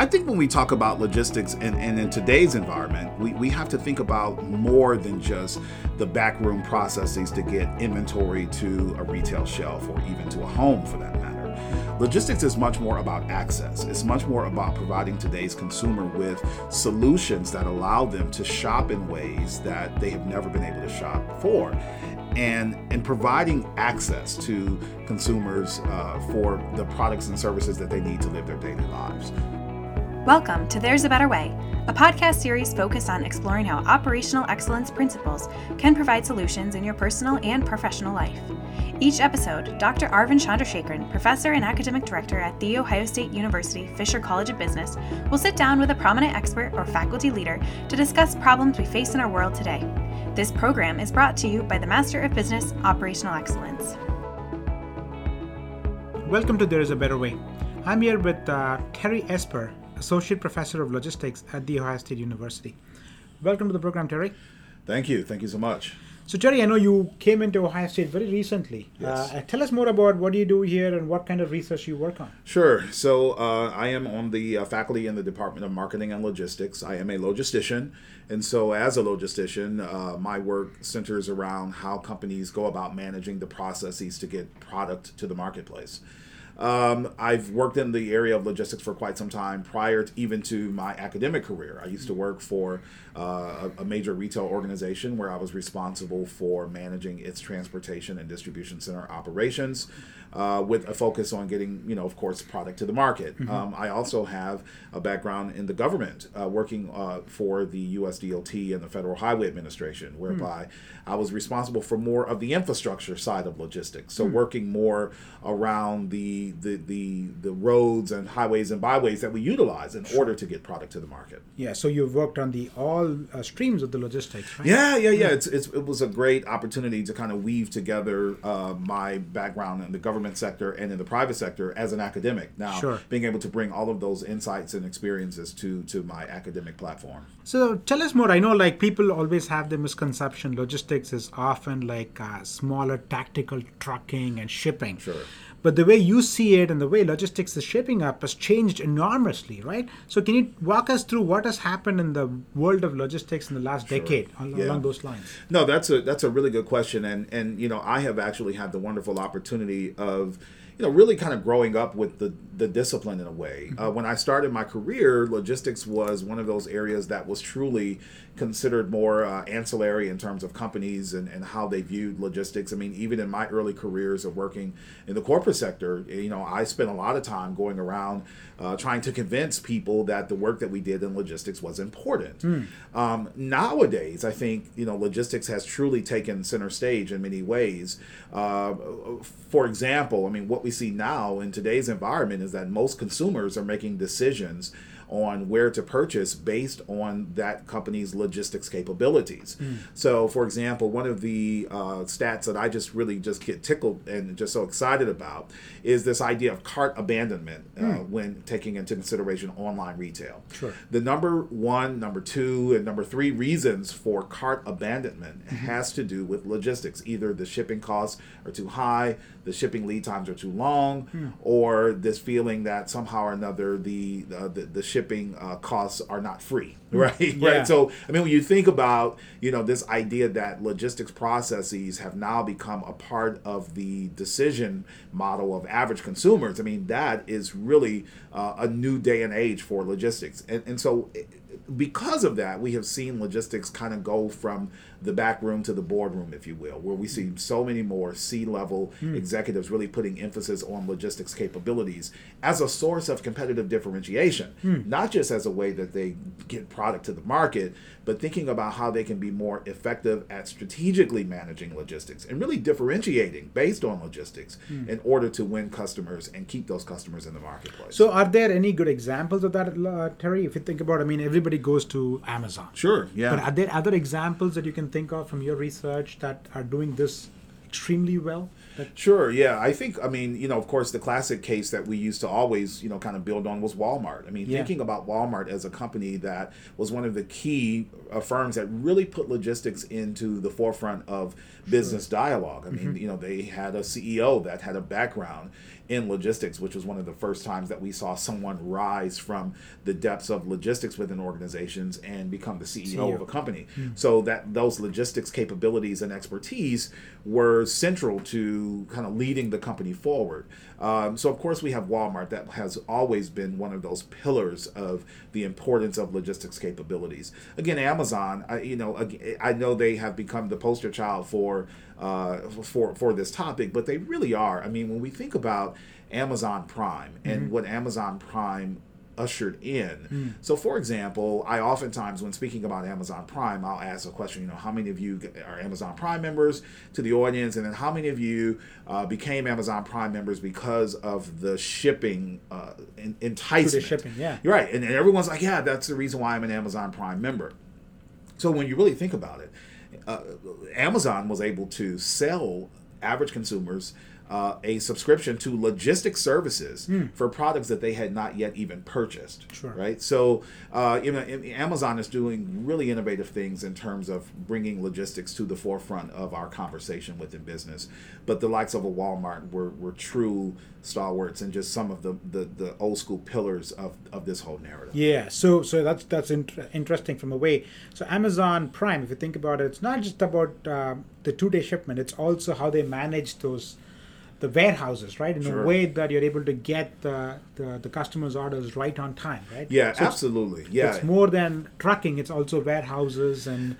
I think when we talk about logistics and, and in today's environment, we, we have to think about more than just the backroom processes to get inventory to a retail shelf or even to a home for that matter. Logistics is much more about access. It's much more about providing today's consumer with solutions that allow them to shop in ways that they have never been able to shop before and and providing access to consumers uh, for the products and services that they need to live their daily lives. Welcome to There's a Better Way, a podcast series focused on exploring how operational excellence principles can provide solutions in your personal and professional life. Each episode, Dr. Arvind Chandrasekaran, professor and academic director at The Ohio State University Fisher College of Business, will sit down with a prominent expert or faculty leader to discuss problems we face in our world today. This program is brought to you by the Master of Business Operational Excellence. Welcome to There is a Better Way. I'm here with uh, Terry Esper, Associate Professor of Logistics at The Ohio State University. Welcome to the program, Terry. Thank you. Thank you so much. So, Terry, I know you came into Ohio State very recently. Yes. Uh, tell us more about what do you do here and what kind of research you work on. Sure. So uh, I am on the uh, faculty in the Department of Marketing and Logistics. I am a logistician. And so, as a logistician, uh, my work centers around how companies go about managing the processes to get product to the marketplace. Um, I've worked in the area of logistics for quite some time prior to, even to my academic career. I used to work for uh, a, a, major retail organization where I was responsible for managing its transportation and distribution center operations. Uh, with a focus on getting, you know, of course, product to the market. Mm-hmm. Um, I also have a background in the government, uh, working uh, for the USDOT and the Federal Highway Administration, whereby mm. I was responsible for more of the infrastructure side of logistics. So mm. working more around the, the the the roads and highways and byways that we utilize in order to get product to the market. Yeah. So you've worked on the all uh, streams of the logistics, right? Yeah, yeah, yeah. It's, it's, it was a great opportunity to kind of weave together uh, my background in the government sector and in the private sector as an academic. Now, sure. being able to bring all of those insights and experiences to to my academic platform. So tell us more. I know like people always have the misconception logistics is often like uh, smaller tactical trucking and shipping. Sure. But the way you see it and the way logistics is shaping up has changed enormously, right? So can you walk us through what has happened in the world of logistics in the last sure. decade along, yeah. along those lines? No, that's a that's a really good question, and and you know I have actually had the wonderful opportunity of you know, really kind of growing up with the, the discipline in a way. Mm-hmm. Uh, when I started my career, logistics was one of those areas that was truly considered more uh, ancillary in terms of companies and, and how they viewed logistics. I mean, even in my early careers of working in the corporate sector, you know, I spent a lot of time going around uh, trying to convince people that the work that we did in logistics was important. Mm. Um, nowadays, I think, you know, logistics has truly taken center stage in many ways. Uh, for example, I mean, what we see now in today's environment is that most consumers are making decisions on where to purchase based on that company's logistics capabilities. Mm. So, for example, one of the uh, stats that I just really just get tickled and just so excited about is this idea of cart abandonment uh, mm. when taking into consideration online retail. Sure. The number one, number two, and number three reasons for cart abandonment mm-hmm. has to do with logistics. Either the shipping costs are too high, the shipping lead times are too long, mm. or this feeling that somehow or another the uh, the, the shipping uh, costs are not free, right? Yeah. right. So I mean, when you think about you know this idea that logistics processes have now become a part of the decision model of average consumers, I mean that is really uh, a new day and age for logistics, and and so because of that, we have seen logistics kind of go from the back room to the boardroom, if you will, where we see so many more C level mm. executives really putting emphasis on logistics capabilities as a source of competitive differentiation, mm. not just as a way that they get product to the market, but thinking about how they can be more effective at strategically managing logistics and really differentiating based on logistics mm. in order to win customers and keep those customers in the marketplace. So, are there any good examples of that, uh, Terry? If you think about, I mean, everybody goes to Amazon. Sure, yeah. But are there other examples that you can think of from your research that are doing this extremely well? Sure, yeah. I think, I mean, you know, of course, the classic case that we used to always, you know, kind of build on was Walmart. I mean, yeah. thinking about Walmart as a company that was one of the key uh, firms that really put logistics into the forefront of business sure. dialogue. I mean, mm-hmm. you know, they had a CEO that had a background in logistics, which was one of the first times that we saw someone rise from the depths of logistics within organizations and become the CEO, CEO. of a company. Mm. So that those logistics capabilities and expertise were central to kind of leading the company forward. Um, so of course we have Walmart that has always been one of those pillars of the importance of logistics capabilities. Again, Amazon, I, you know, I know they have become the poster child for uh, for for this topic, but they really are. I mean, when we think about Amazon Prime and mm-hmm. what Amazon Prime ushered in. Mm. So, for example, I oftentimes, when speaking about Amazon Prime, I'll ask a question, you know, how many of you are Amazon Prime members to the audience? And then how many of you uh, became Amazon Prime members because of the shipping uh, enticement? the shipping, yeah. You're right. And, and everyone's like, yeah, that's the reason why I'm an Amazon Prime member. So, when you really think about it, uh, Amazon was able to sell average consumers uh, a subscription to logistics services mm. for products that they had not yet even purchased. Sure. Right. So, uh, you know, Amazon is doing really innovative things in terms of bringing logistics to the forefront of our conversation within business. But the likes of a Walmart were, were true stalwarts and just some of the, the, the old school pillars of, of this whole narrative. Yeah. So, so that's that's inter- interesting from a way. So, Amazon Prime, if you think about it, it's not just about uh, the two day shipment. It's also how they manage those the warehouses, right? In sure. a way that you're able to get the, the, the customer's orders right on time, right? Yeah, so absolutely. It's, yeah, it's more than trucking; it's also warehouses and.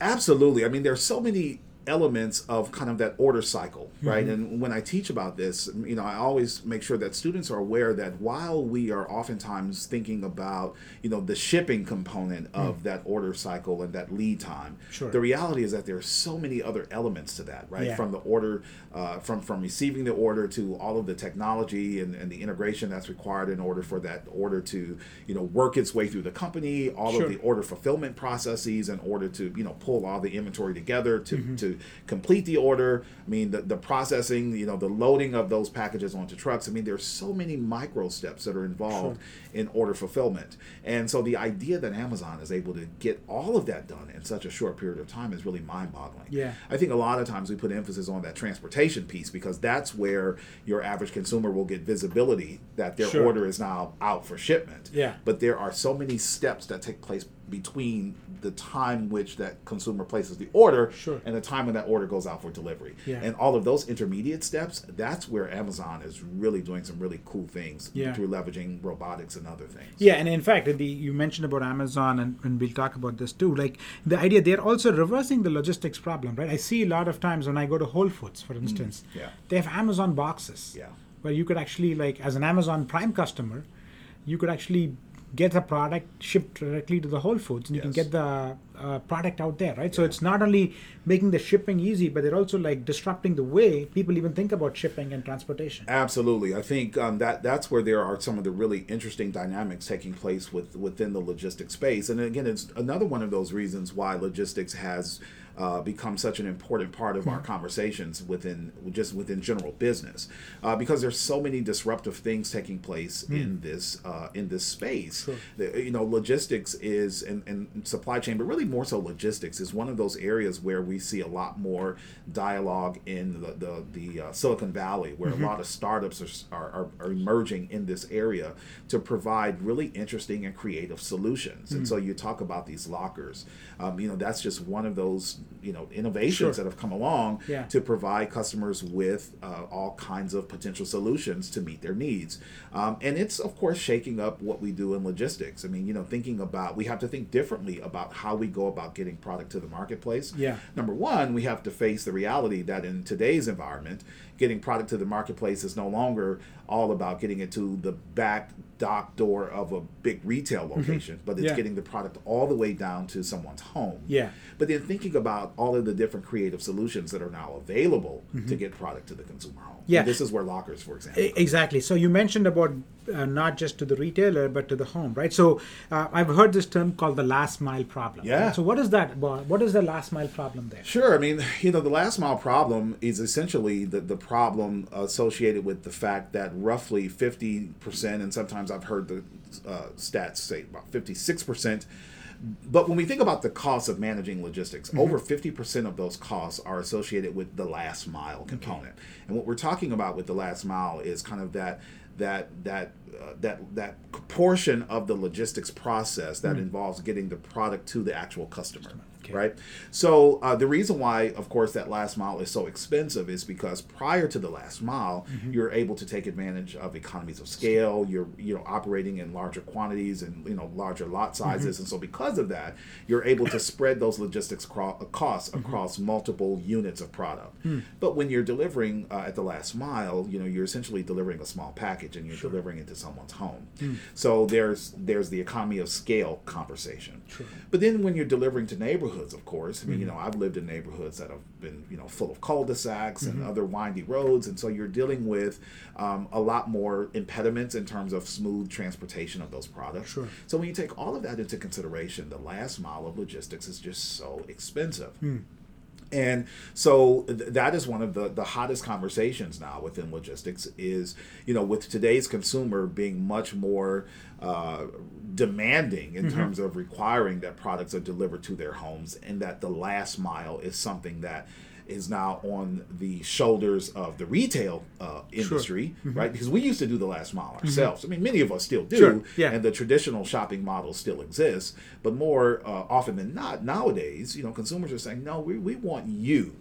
Absolutely. I mean, there's so many elements of kind of that order cycle, right? Mm-hmm. And when I teach about this, you know, I always make sure that students are aware that while we are oftentimes thinking about, you know, the shipping component of mm. that order cycle and that lead time, sure. the reality is that there are so many other elements to that, right? Yeah. From the order, uh, from from receiving the order to all of the technology and, and the integration that's required in order for that order to, you know, work its way through the company, all sure. of the order fulfillment processes in order to, you know, pull all the inventory together to mm-hmm. to complete the order. I mean, the, the processing, you know, the loading of those packages onto trucks. I mean, there's so many micro steps that are involved sure. in order fulfillment. And so the idea that Amazon is able to get all of that done in such a short period of time is really mind boggling. Yeah. I think a lot of times we put emphasis on that transportation piece because that's where your average consumer will get visibility that their sure. order is now out for shipment. Yeah. But there are so many steps that take place between the time which that consumer places the order sure. and the time when that order goes out for delivery. Yeah. And all of those intermediate steps, that's where Amazon is really doing some really cool things yeah. through leveraging robotics and other things. Yeah, and in fact, the, you mentioned about Amazon, and, and we'll talk about this too. Like the idea, they're also reversing the logistics problem, right? I see a lot of times when I go to Whole Foods, for instance, mm, yeah. they have Amazon boxes. Yeah. Where you could actually, like, as an Amazon Prime customer, you could actually get the product shipped directly to the Whole Foods, and yes. you can get the uh, product out there, right? Yeah. So it's not only making the shipping easy, but they're also like disrupting the way people even think about shipping and transportation. Absolutely, I think um, that that's where there are some of the really interesting dynamics taking place with within the logistics space. And again, it's another one of those reasons why logistics has uh, become such an important part of our conversations within just within general business uh, because there's so many disruptive things taking place mm. in this uh, in this space. Sure. You know, logistics is and, and supply chain, but really more so logistics is one of those areas where we see a lot more dialogue in the the, the uh, Silicon Valley, where mm-hmm. a lot of startups are, are, are emerging in this area to provide really interesting and creative solutions. Mm. And so you talk about these lockers. Um, you know, that's just one of those you know innovations sure. that have come along yeah. to provide customers with uh, all kinds of potential solutions to meet their needs um, and it's of course shaking up what we do in logistics i mean you know thinking about we have to think differently about how we go about getting product to the marketplace yeah number one we have to face the reality that in today's environment getting product to the marketplace is no longer all about getting it to the back dock door of a big retail mm-hmm. location, mm-hmm. but it's yeah. getting the product all the way down to someone's home. Yeah. But then thinking about all of the different creative solutions that are now available mm-hmm. to get product to the consumer home. Yeah. And this is where lockers, for example. Exactly. So you mentioned about uh, not just to the retailer but to the home, right? So uh, I've heard this term called the last mile problem. Yeah. Right? So what is that? What is the last mile problem there? Sure. I mean, you know, the last mile problem is essentially the, the problem associated with the fact that roughly 50%, and sometimes I've heard the uh, stats say about 56% but when we think about the cost of managing logistics, Mm-hmm. over 50% of those costs are associated with the last mile component. And what we're talking about with the last mile is kind of that that that uh, that that portion of the logistics process that involves getting the product to the actual customer. Mm-hmm. Okay. Right. So uh, the reason why, of course, that last mile is so expensive is because prior to the last mile, Mm-hmm. you're able to take advantage of economies of scale. You're you know operating in larger quantities and you know larger lot sizes, and so because of that, you're able to spread those logistics cro- uh, costs across multiple units of product. But when you're delivering uh, at the last mile, you know you're essentially delivering a small package and you're delivering it to someone's home. So there's there's the economy of scale conversation. But then when you're delivering to neighborhoods, of course, I mean you mm-hmm. know I've lived in neighborhoods that have been you know full of cul-de-sacs and mm-hmm. other windy roads, and so you're dealing with um, a lot more impediments in terms of smooth transportation of those products. Sure. So when you take all of that into consideration, the last mile of logistics is just so expensive. Hmm. And so th- that is one of the, the hottest conversations now within logistics is, you know, with today's consumer being much more uh, demanding in terms of requiring that products are delivered to their homes and that the last mile is something that is now on the shoulders of the retail uh, industry, right? Because we used to do the last mile ourselves. I mean, many of us still do, Sure, yeah. and the traditional shopping model still exists. But more uh, often than not, nowadays, you know, consumers are saying, "No, we, we want you,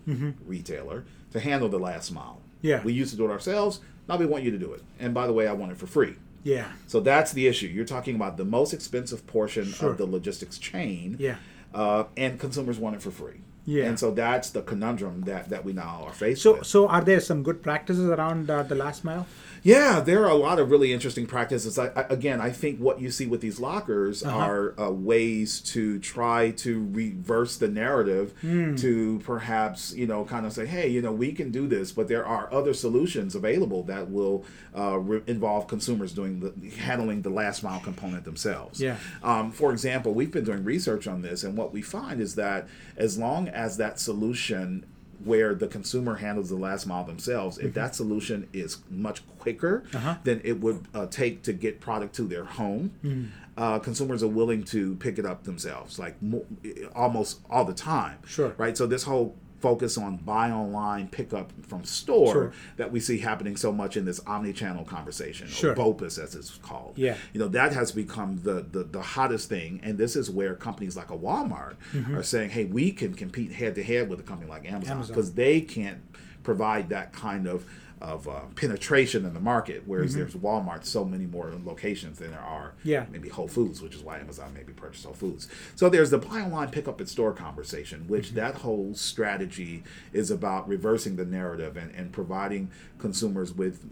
retailer, to handle the last mile. Yeah. we used to do it ourselves. Now we want you to do it. And by the way, I want it for free." Yeah. So that's the issue. You're talking about the most expensive portion Sure. of the logistics chain, Yeah. uh, and consumers want it for free. Yeah. and so that's the conundrum that that we now are faced So, with. so are there some good practices around uh, the last mile? Yeah, there are a lot of really interesting practices. I, I, again, I think what you see with these lockers Uh-huh. are uh, ways to try to reverse the narrative Hmm. to perhaps, you know, kind of say, hey, you know, we can do this, but there are other solutions available that will uh, re- involve consumers doing the handling the last mile component themselves. Yeah. Um, for example, we've been doing research on this, and what we find is that as long as that solution where the consumer handles the last mile themselves, if that solution is much quicker Uh-huh. than it would uh, take to get product to their home, uh, consumers are willing to pick it up themselves, like mo- almost all the time. Sure. Right. So this whole focus on buy online, pick up from store Sure. that we see happening so much in this omni-channel conversation, Sure. or BOPUS as it's called Yeah. you know that has become the, the the hottest thing and this is where companies like a walmart mm-hmm. are saying hey we can compete head to head with a company like Amazon. because they can't provide that kind of of uh, penetration in the market whereas there's walmart so many more locations than there are Yeah. maybe whole foods which is why amazon maybe purchased whole foods so there's the buy online pick up at store conversation which that whole strategy is about reversing the narrative and, and providing consumers with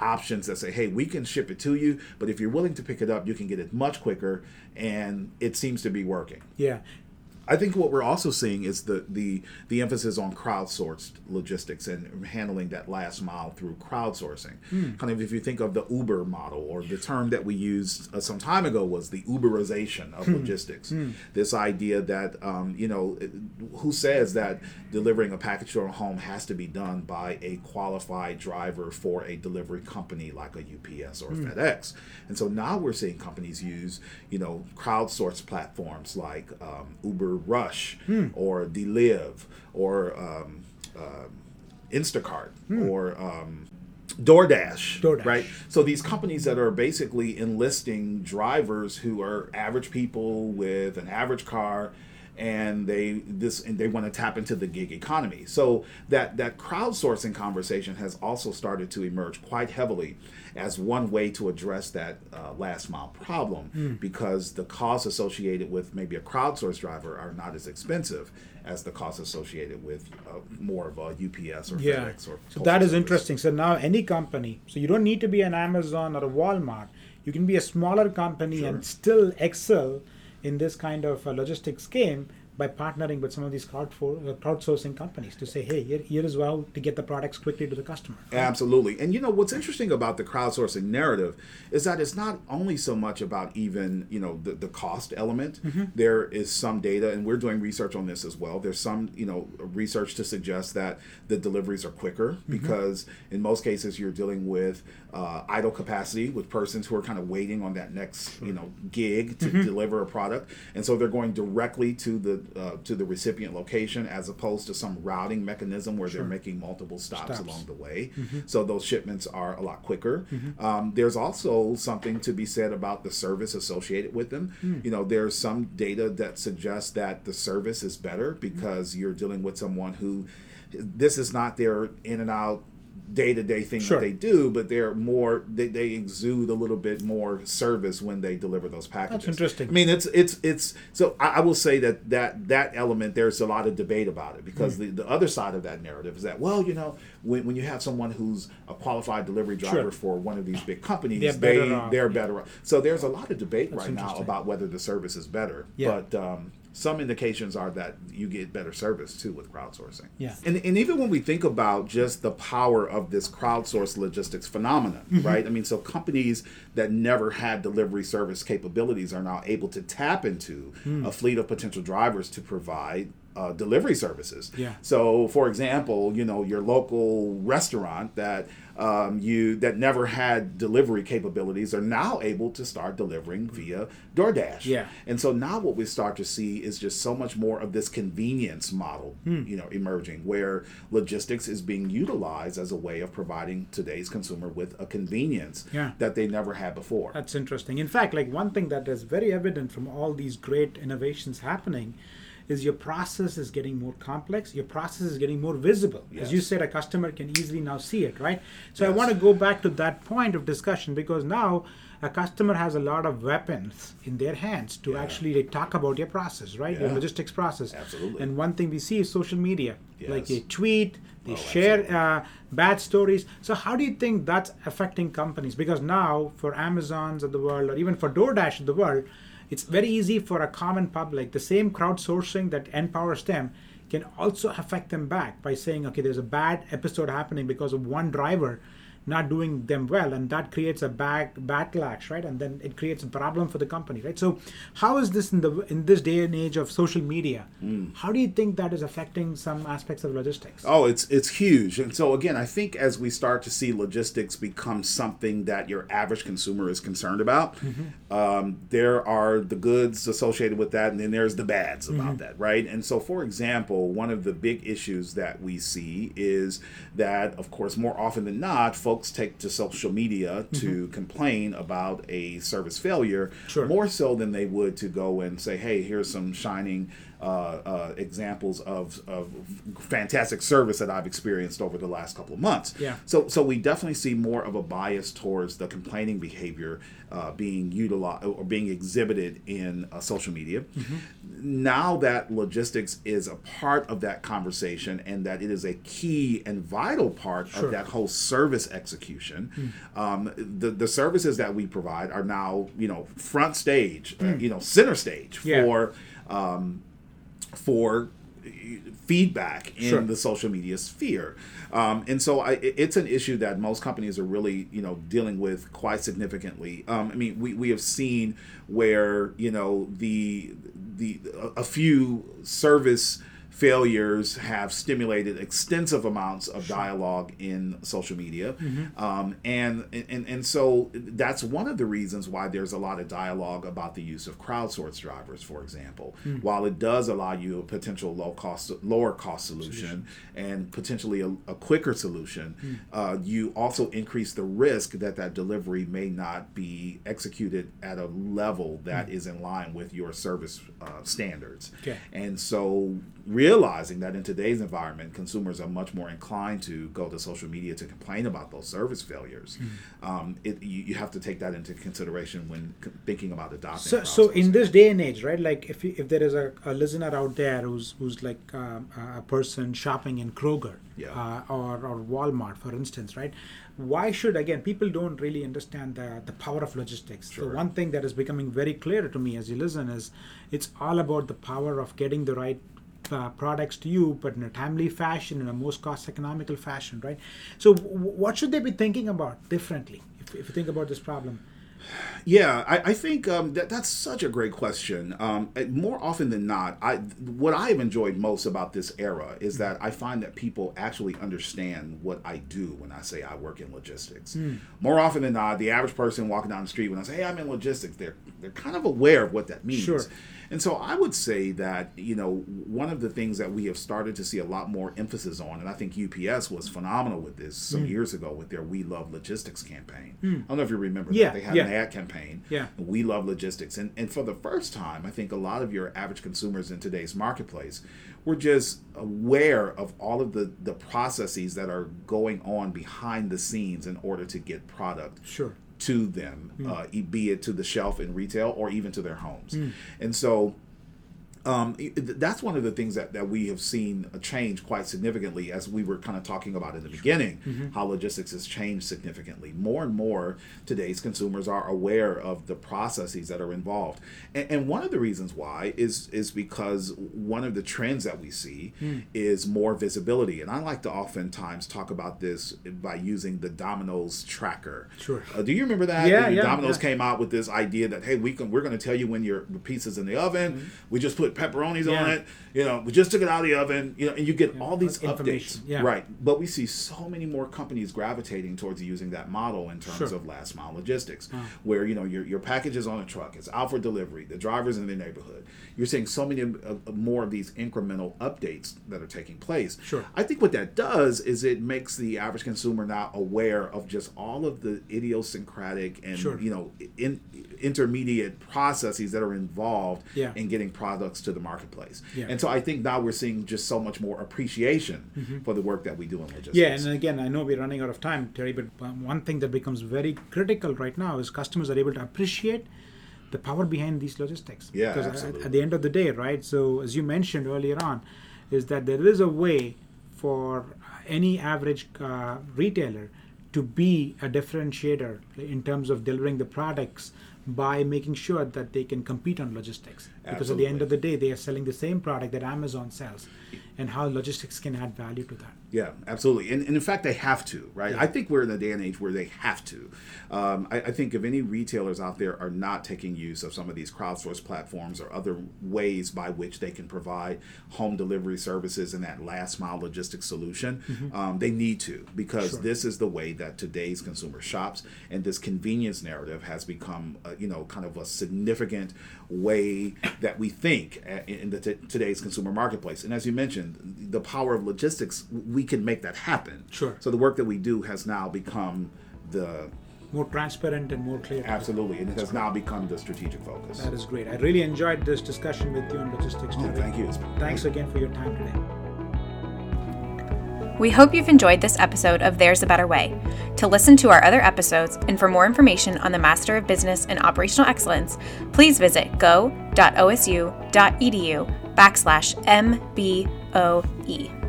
options that say, hey, we can ship it to you, but if you're willing to pick it up, you can get it much quicker, and it seems to be working. Yeah. I think what we're also seeing is the the the emphasis on crowdsourced logistics and handling that last mile through crowdsourcing. Kind of if you think of the Uber model or the term that we used uh, some time ago was the Uberization of logistics. This idea that um, you know who says that delivering a package to a home has to be done by a qualified driver for a delivery company like a UPS or FedEx. And so now we're seeing companies use you know crowdsourced platforms like um, Uber Rush or Deliv or um, um Instacart or um, DoorDash, DoorDash. right? So these companies that are basically enlisting drivers who are average people with an average car and they this and they want to tap into the gig economy. So that that crowdsourcing conversation has also started to emerge quite heavily as one way to address that uh, last mile problem because the costs associated with maybe a crowdsourced driver are not as expensive as the costs associated with uh, more of a UPS or Yeah. FedEx or So that is Service. interesting. So now any company, so you don't need to be an Amazon or a Walmart. You can be a smaller company and still excel in this kind of logistics game by partnering with some of these crowd for, uh, crowdsourcing companies to say, hey, here, here is how to get the products quickly to the customer. Absolutely. And you know what's interesting about the crowdsourcing narrative is that it's not only so much about even, you know, the, the cost element. Mm-hmm. There is some data and we're doing research on this as well. There's some, you know, research to suggest that the deliveries are quicker Mm-hmm. because in most cases you're dealing with uh, idle capacity with persons who are kind of waiting on that next, you know, gig to Mm-hmm. deliver a product. And so they're going directly to the uh, to the recipient location as opposed to some routing mechanism where they're making multiple stops, Stops. along the way. So those shipments are a lot quicker. Um, there's also something to be said about the service associated with them. You know, there's some data that suggests that the service is better because you're dealing with someone who this is not their in and out day to day thing Sure. that they do, but they're more they, they exude a little bit more service when they deliver those packages. That's interesting. I mean, it's it's it's so I, I will say that that that element there's a lot of debate about it because Hmm. the, the other side of that narrative is that well, you know, when, when you have someone who's a qualified delivery driver Sure. for one of these big companies, They're they better off, they're better. off. So there's a lot of debate right now about whether the service is better, Yeah. but. Um, some indications are that you get better service too with crowdsourcing. Yeah. And, and even when we think about just the power of this crowdsourced logistics phenomenon, Mm-hmm. right? I mean, so companies that never had delivery service capabilities are now able to tap into Hmm. a fleet of potential drivers to provide uh, delivery services. Yeah. So, for example, you know, your local restaurant that um, you that never had delivery capabilities are now able to start delivering via DoorDash. Yeah. And so now what we start to see is just so much more of this convenience model, Hmm. you know, emerging where logistics is being utilized as a way of providing today's consumer with a convenience Yeah. that they never had before. That's interesting. In fact, like one thing that is very evident from all these great innovations happening is your process is getting more complex, your process is getting more visible. As you said, a customer can easily now see it, right? So I want to go back to that point of discussion because now a customer has a lot of weapons in their hands to Yeah. actually talk about your process, right? Your logistics process. Absolutely. And one thing we see is social media. yes. Like they tweet, they Oh, share uh, bad stories. So how do you think that's affecting companies? Because now for Amazons of the world or even for DoorDash of the world, it's very easy for a common public, the same crowdsourcing that empowers them can also affect them back by saying, okay, there's a bad episode happening because of one driver not doing them well and that creates a back backlash right? And then it creates a problem for the company right? So how is this in the in this day and age of social media? Hmm. How do you think that is affecting some aspects of logistics? Oh, it's it's huge. And so again, I think as we start to see logistics become something that your average consumer is concerned about, mm-hmm. um, there are the goods associated with that, and then there's the bads about mm-hmm. that, right? And so, for example, one of the big issues that we see is that, of course, more often than not, folks take to social media to mm-hmm. complain about a service failure Sure. more so than they would to go and say, "Hey, here's some shining." Uh, uh, examples of, of fantastic service that I've experienced over the last couple of months. Yeah. So, so we definitely see more of a bias towards the complaining behavior uh, being utilized or being exhibited in uh, social media. Now that logistics is a part of that conversation and that it is a key and vital part Sure. of that whole service execution, um, the the services that we provide are now you know front stage, uh, you know center stage Yeah. for. Um, for feedback in Sure. the social media sphere. Um, and so I, it's an issue that most companies are really, you know, dealing with quite significantly. Um, I mean, we, we have seen where, you know, the, the, a a few service failures have stimulated extensive amounts of dialogue in social media. Um, and, and and so that's one of the reasons why there's a lot of dialogue about the use of crowdsourced drivers for example. While it does allow you a potential low cost lower cost solution and potentially a, a quicker solution uh, you also increase the risk that that delivery may not be executed at a level that is in line with your service uh, standards. Okay. and so realizing that in today's environment, consumers are much more inclined to go to social media to complain about those service failures. Mm-hmm. Um, it, you, you, have to take that into consideration when thinking about adopting. So, so in this day and age, right? Like if if there is a, a listener out there who's who's like um, a person shopping in Kroger yeah. uh, or or Walmart, for instance, right? Why should again people don't really understand the the power of logistics? Sure. The one thing that is becoming very clear to me as you listen is it's all about the power of getting the right uh, products to you, but in a timely fashion, in a most cost economical fashion, right? So, w- what should they be thinking about differently if, if you think about this problem? Yeah, I, I think um, that that's such a great question. Um, more often than not, I what I have enjoyed most about this era is that I find that people actually understand what I do when I say I work in logistics. Mm. More often than not, the average person walking down the street when I say, "Hey, I'm in logistics," they're they're kind of aware of what that means. Sure. And so I would say that, you know, one of the things that we have started to see a lot more emphasis on, and I think UPS was phenomenal with this some mm. years ago with their We Love Logistics campaign. Mm. I don't know if you remember yeah, that. They had yeah. an ad campaign. Yeah. We Love Logistics. And, and for the first time, I think a lot of your average consumers in today's marketplace were just aware of all of the, the processes that are going on behind the scenes in order to get product sure to them, mm. uh, be it to the shelf in retail or even to their homes. Mm. And so um, that's one of the things that, that we have seen a change quite significantly as we were kind of talking about in the beginning mm-hmm. how logistics has changed significantly more and more today's consumers are aware of the processes that are involved and, and one of the reasons why is is because one of the trends that we see mm. is more visibility and i like to oftentimes talk about this by using the domino's tracker sure uh, do you remember that yeah, yeah domino's yeah. came out with this idea that hey we can we're going to tell you when your pizza's in the oven mm-hmm. we just put put pepperonis yeah. on it. You know, we just took it out of the oven. You know, and you get yeah. all these updates. Yeah. Right. But we see so many more companies gravitating towards using that model in terms sure. of last mile logistics, where you know your your package is on a truck, it's out for delivery, the driver's in the neighborhood. You're seeing so many uh, more of these incremental updates that are taking place. Sure. I think what that does is it makes the average consumer now aware of just all of the idiosyncratic and sure. you know in, intermediate processes that are involved yeah. in getting products to the marketplace. Yeah. And so I think now we're seeing just so much more appreciation mm-hmm. for the work that we do in logistics. Yeah, and again, I know we're running out of time, Terry, but one thing that becomes very critical right now is customers are able to appreciate the power behind these logistics. Yeah, because absolutely. At, at the end of the day, right? So as you mentioned earlier on, is that there is a way for any average uh, retailer to be a differentiator in terms of delivering the products by making sure that they can compete on logistics. Because at the end of the day, they are selling the same product that Amazon sells, and how logistics can add value to that. Yeah, absolutely. And, and in fact, they have to, right? Yeah. I think we're in a day and age where they have to. Um, I, I, think if any retailers out there are not taking use of some of these crowdsourced platforms or other ways by which they can provide home delivery services and that last mile logistics solution, mm-hmm. um, they need to because sure. this is the way that today's consumer shops, and this convenience narrative has become, you know, kind of a significant way that we think uh, in the t- today's consumer marketplace. And as you mentioned, the power of logistics, we can make that happen. Sure. So the work that we do has now become the more transparent and more clear. Absolutely, and it has now become the strategic focus. That is great. I really enjoyed this discussion with you on logistics. Oh, thank you. Thanks again for your time today. We hope you've enjoyed this episode of There's a Better Way. To listen to our other episodes and for more information on the Master of Business and Operational Excellence, please visit go.osu.edu backslash MBOE.